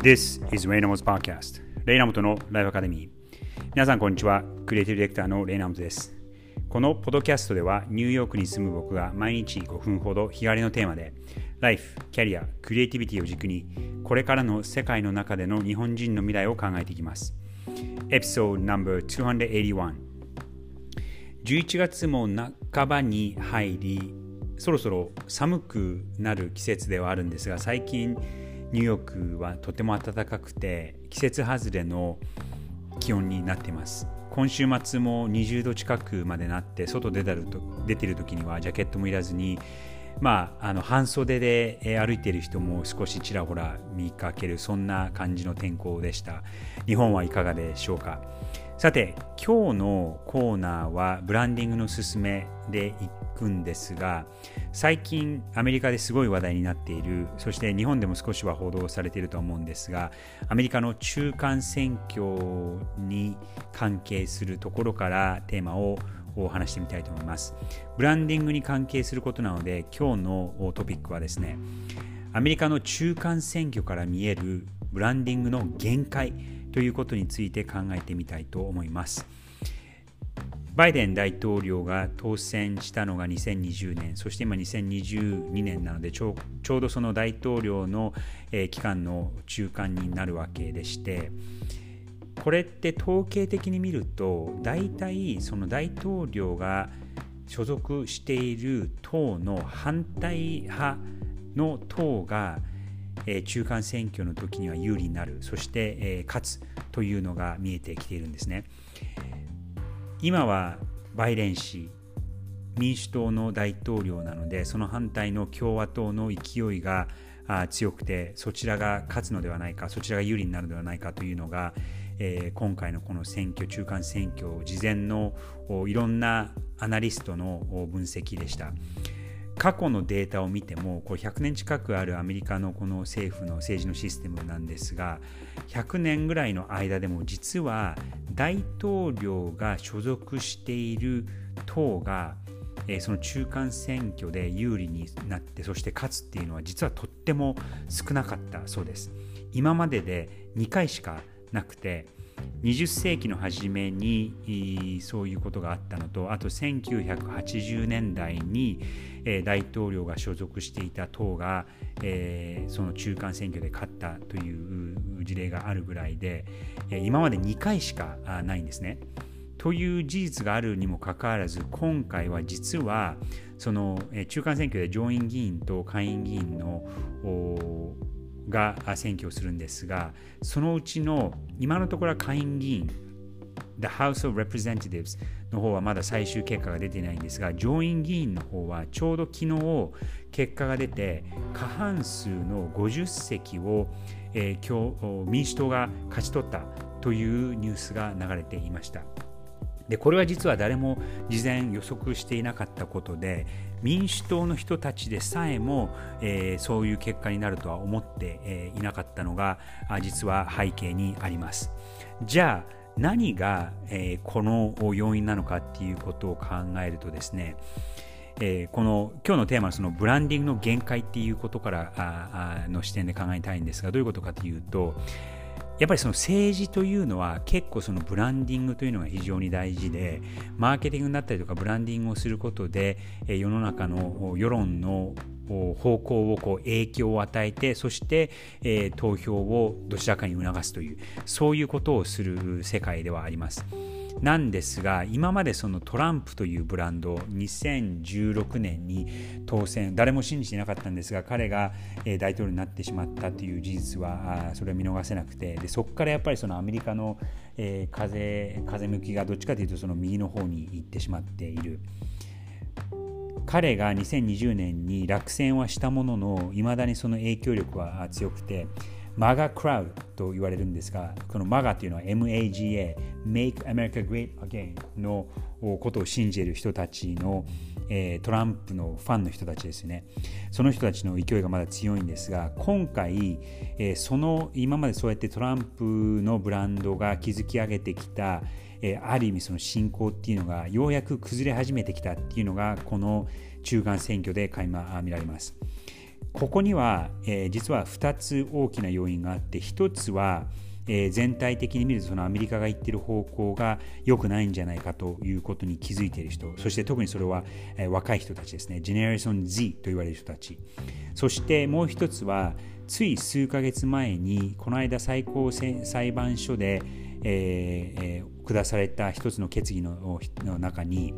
This is Raynamo's Podcast レイナモトのライブアカデミー皆さんこんにちは。クリエイティブディレクターのレイナモトです。このポッドキャストではニューヨークに住む僕が毎日5分ほど日帰りのテーマでライフ、キャリア、クリエイティビティを軸にこれからの世界の中での日本人の未来を考えていきます。エピソード No.281 11月も半ばに入りそろそろ寒くなる季節ではあるんですが最近ニューヨークはとても暖かくて季節外れの気温になっています。今週末も20度近くまでなって外出たると出てる時にはジャケットもいらずにまあ、あの半袖で歩いている人も少しちらほら見かけるそんな感じの天候でした。日本はいかがでしょうか。さて今日のコーナーはブランディングのすすめでいくんですが最近アメリカですごい話題になっているそして日本でも少しは報道されていると思うんですがアメリカの中間選挙に関係するところからテーマを話してみたいと思います。ブランディングに関係することなので今日のトピックはですねアメリカの中間選挙から見えるブランディングの限界ということについて考えてみたいと思います。バイデン大統領が当選したのが2020年、そして今2022年なのでちょうどその大統領の、期間の中間になるわけでして、これって統計的に見ると、大体その大統領が所属している党の反対派の党がえ中間選挙の時には有利になる。そして、え勝つというのが見えてきているんですね。今はバイデン氏民主党の大統領なのでその反対の共和党の勢いが強くてそちらが勝つのではないかそちらが有利になるのではないかというのが、え今回のこの選挙中間選挙事前のいろんなアナリストの分析でした。過去のデータを見てもこれ100年近くあるアメリカのこの政府の政治のシステムなんですが100年ぐらいの間でも実は大統領が所属している党がその中間選挙で有利になってそして勝つっていうのは実はとっても少なかったそうです今までで2回しかなくて20世紀の初めにそういうことがあったのとあと1980年代に大統領が所属していた党がその中間選挙で勝ったという事例があるぐらいで今まで2回しかないんですね。という事実があるにもかかわらず今回は実はその中間選挙で上院議員と下院議員のが選挙をするんですが、そのうちの今のところは下院議員、The House of Representatives の方はまだ最終結果が出ていないんですが、上院議員の方はちょうど昨日結果が出て、過半数の50席を、えー、今日民主党が勝ち取ったというニュースが流れていました。でこれは実は誰も事前予測していなかったことで民主党の人たちでさえも、えー、そういう結果になるとは思って、えー、いなかったのが実は背景にあります。じゃあ何が、えー、この要因なのかっていうことを考えるとですねえー、この今日のテーマはそのブランディングの限界っていうことからああの視点で考えたいんですがどういうことかというとやっぱりその政治というのは結構そのブランディングというのが非常に大事でマーケティングだったりとかブランディングをすることで世の中の世論の方向をこう影響を与えてそして、え投票をどちらかに促すというそういうことをする世界ではあります。なんですが今までそのトランプというブランド2016年に当選。誰も信じていなかったんですが彼が大統領になってしまったという事実はそれは見逃せなくて。でそこからやっぱりそのアメリカの風風向きがどっちかというとその右の方に行ってしまっている。彼が2020年に落選はしたもののいまだにその影響力は強くて。マガクラウドと言われるんですが、このマガというのは MAGA、Make America Great Again のことを信じる人たちの、えー、トランプのファンの人たちですね。その人たちの勢いがまだ強いんですが、今回、えー、その今までそうやってトランプのブランドが築き上げてきた、えー、ある意味その信仰っていうのがようやく崩れ始めてきたっていうのがこの中間選挙で垣間見られます。ここには、えー、実は2つ大きな要因があって1つは、えー、全体的に見るとそのアメリカが言ってる方向が良くないんじゃないかということに気づいている人そして特にそれは、えー、若い人たちですね。ジェネレーション Z と言われる人たち。そしてもう一つはつい数ヶ月前にこの間最高裁判所で、えー、下された一つの決議のの中に、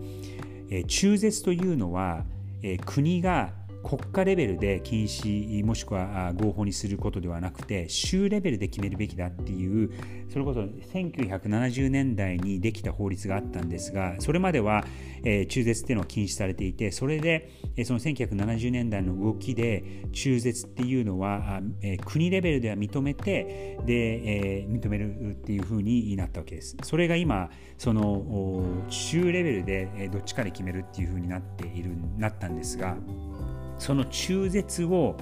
え中絶というのは、え国が国家レベルで禁止もしくは合法にすることではなくて州レベルで決めるべきだっていうそれこそ1970年代にできた法律があったんですがそれまでは、中絶っていうのは禁止されていてそれで、その1970年代の動きで中絶っていうのは、国レベルでは認めてで、認めるっていうふうになったわけです。それが今その州レベルでどっちかで決めるっていうふうになっているなったんですがその中絶を、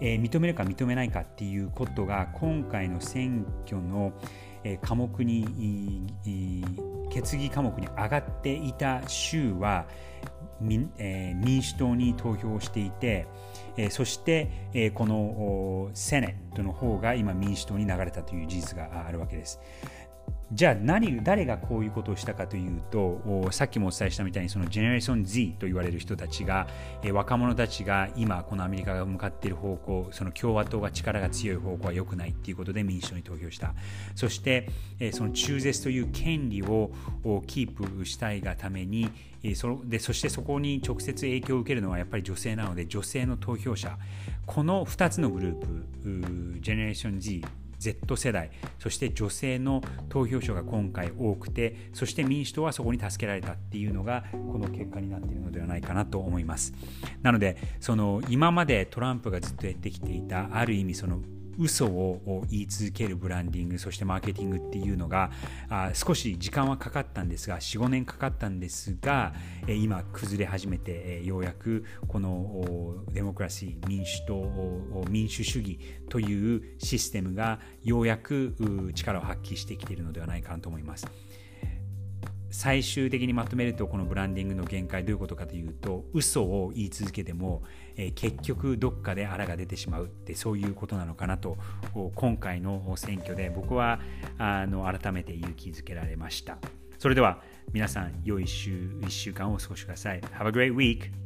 認めるか認めないかっていうことが今回の選挙の、科目に決議科目に上がっていた州は民,、主党に投票していて、そして、このセネットの方が今民主党に流れたという事実があるわけです。じゃあ何誰がこういうことをしたかというとさっきもお伝えしたみたいにそのジェネレーション Z と言われる人たちがえ若者たちが今このアメリカが向かっている方向その共和党が力が強い方向は良くないということで民主党に投票した。そしてえその中絶という権利をキープしたいがためにえそでそしてそこに直接影響を受けるのはやっぱり女性なので女性の投票者。この2つのグループジェネレーション Z Z 世代そして女性の投票者が今回多くてそして民主党はそこに助けられたっていうのがこの結果になっているのではないかなと思います。なのでその今までトランプがずっとやってきていたある意味その嘘を言い続けるブランディングそしてマーケティングっていうのがあ少し時間はかかったんですが45年かかったんですが今崩れ始めてようやくこのデモクラシー民主党民主主義というシステムがようやく力を発揮してきているのではないかと思います。最終的にまとめるとこのブランディングの限界どういうことかというと嘘を言い続けても、え、結局どっかであらが出てしまうってそういうことなのかなと今回の選挙で僕はあの改めて勇気づけられましたそれでは皆さん良い週1週間をお過ごしください Have a great week!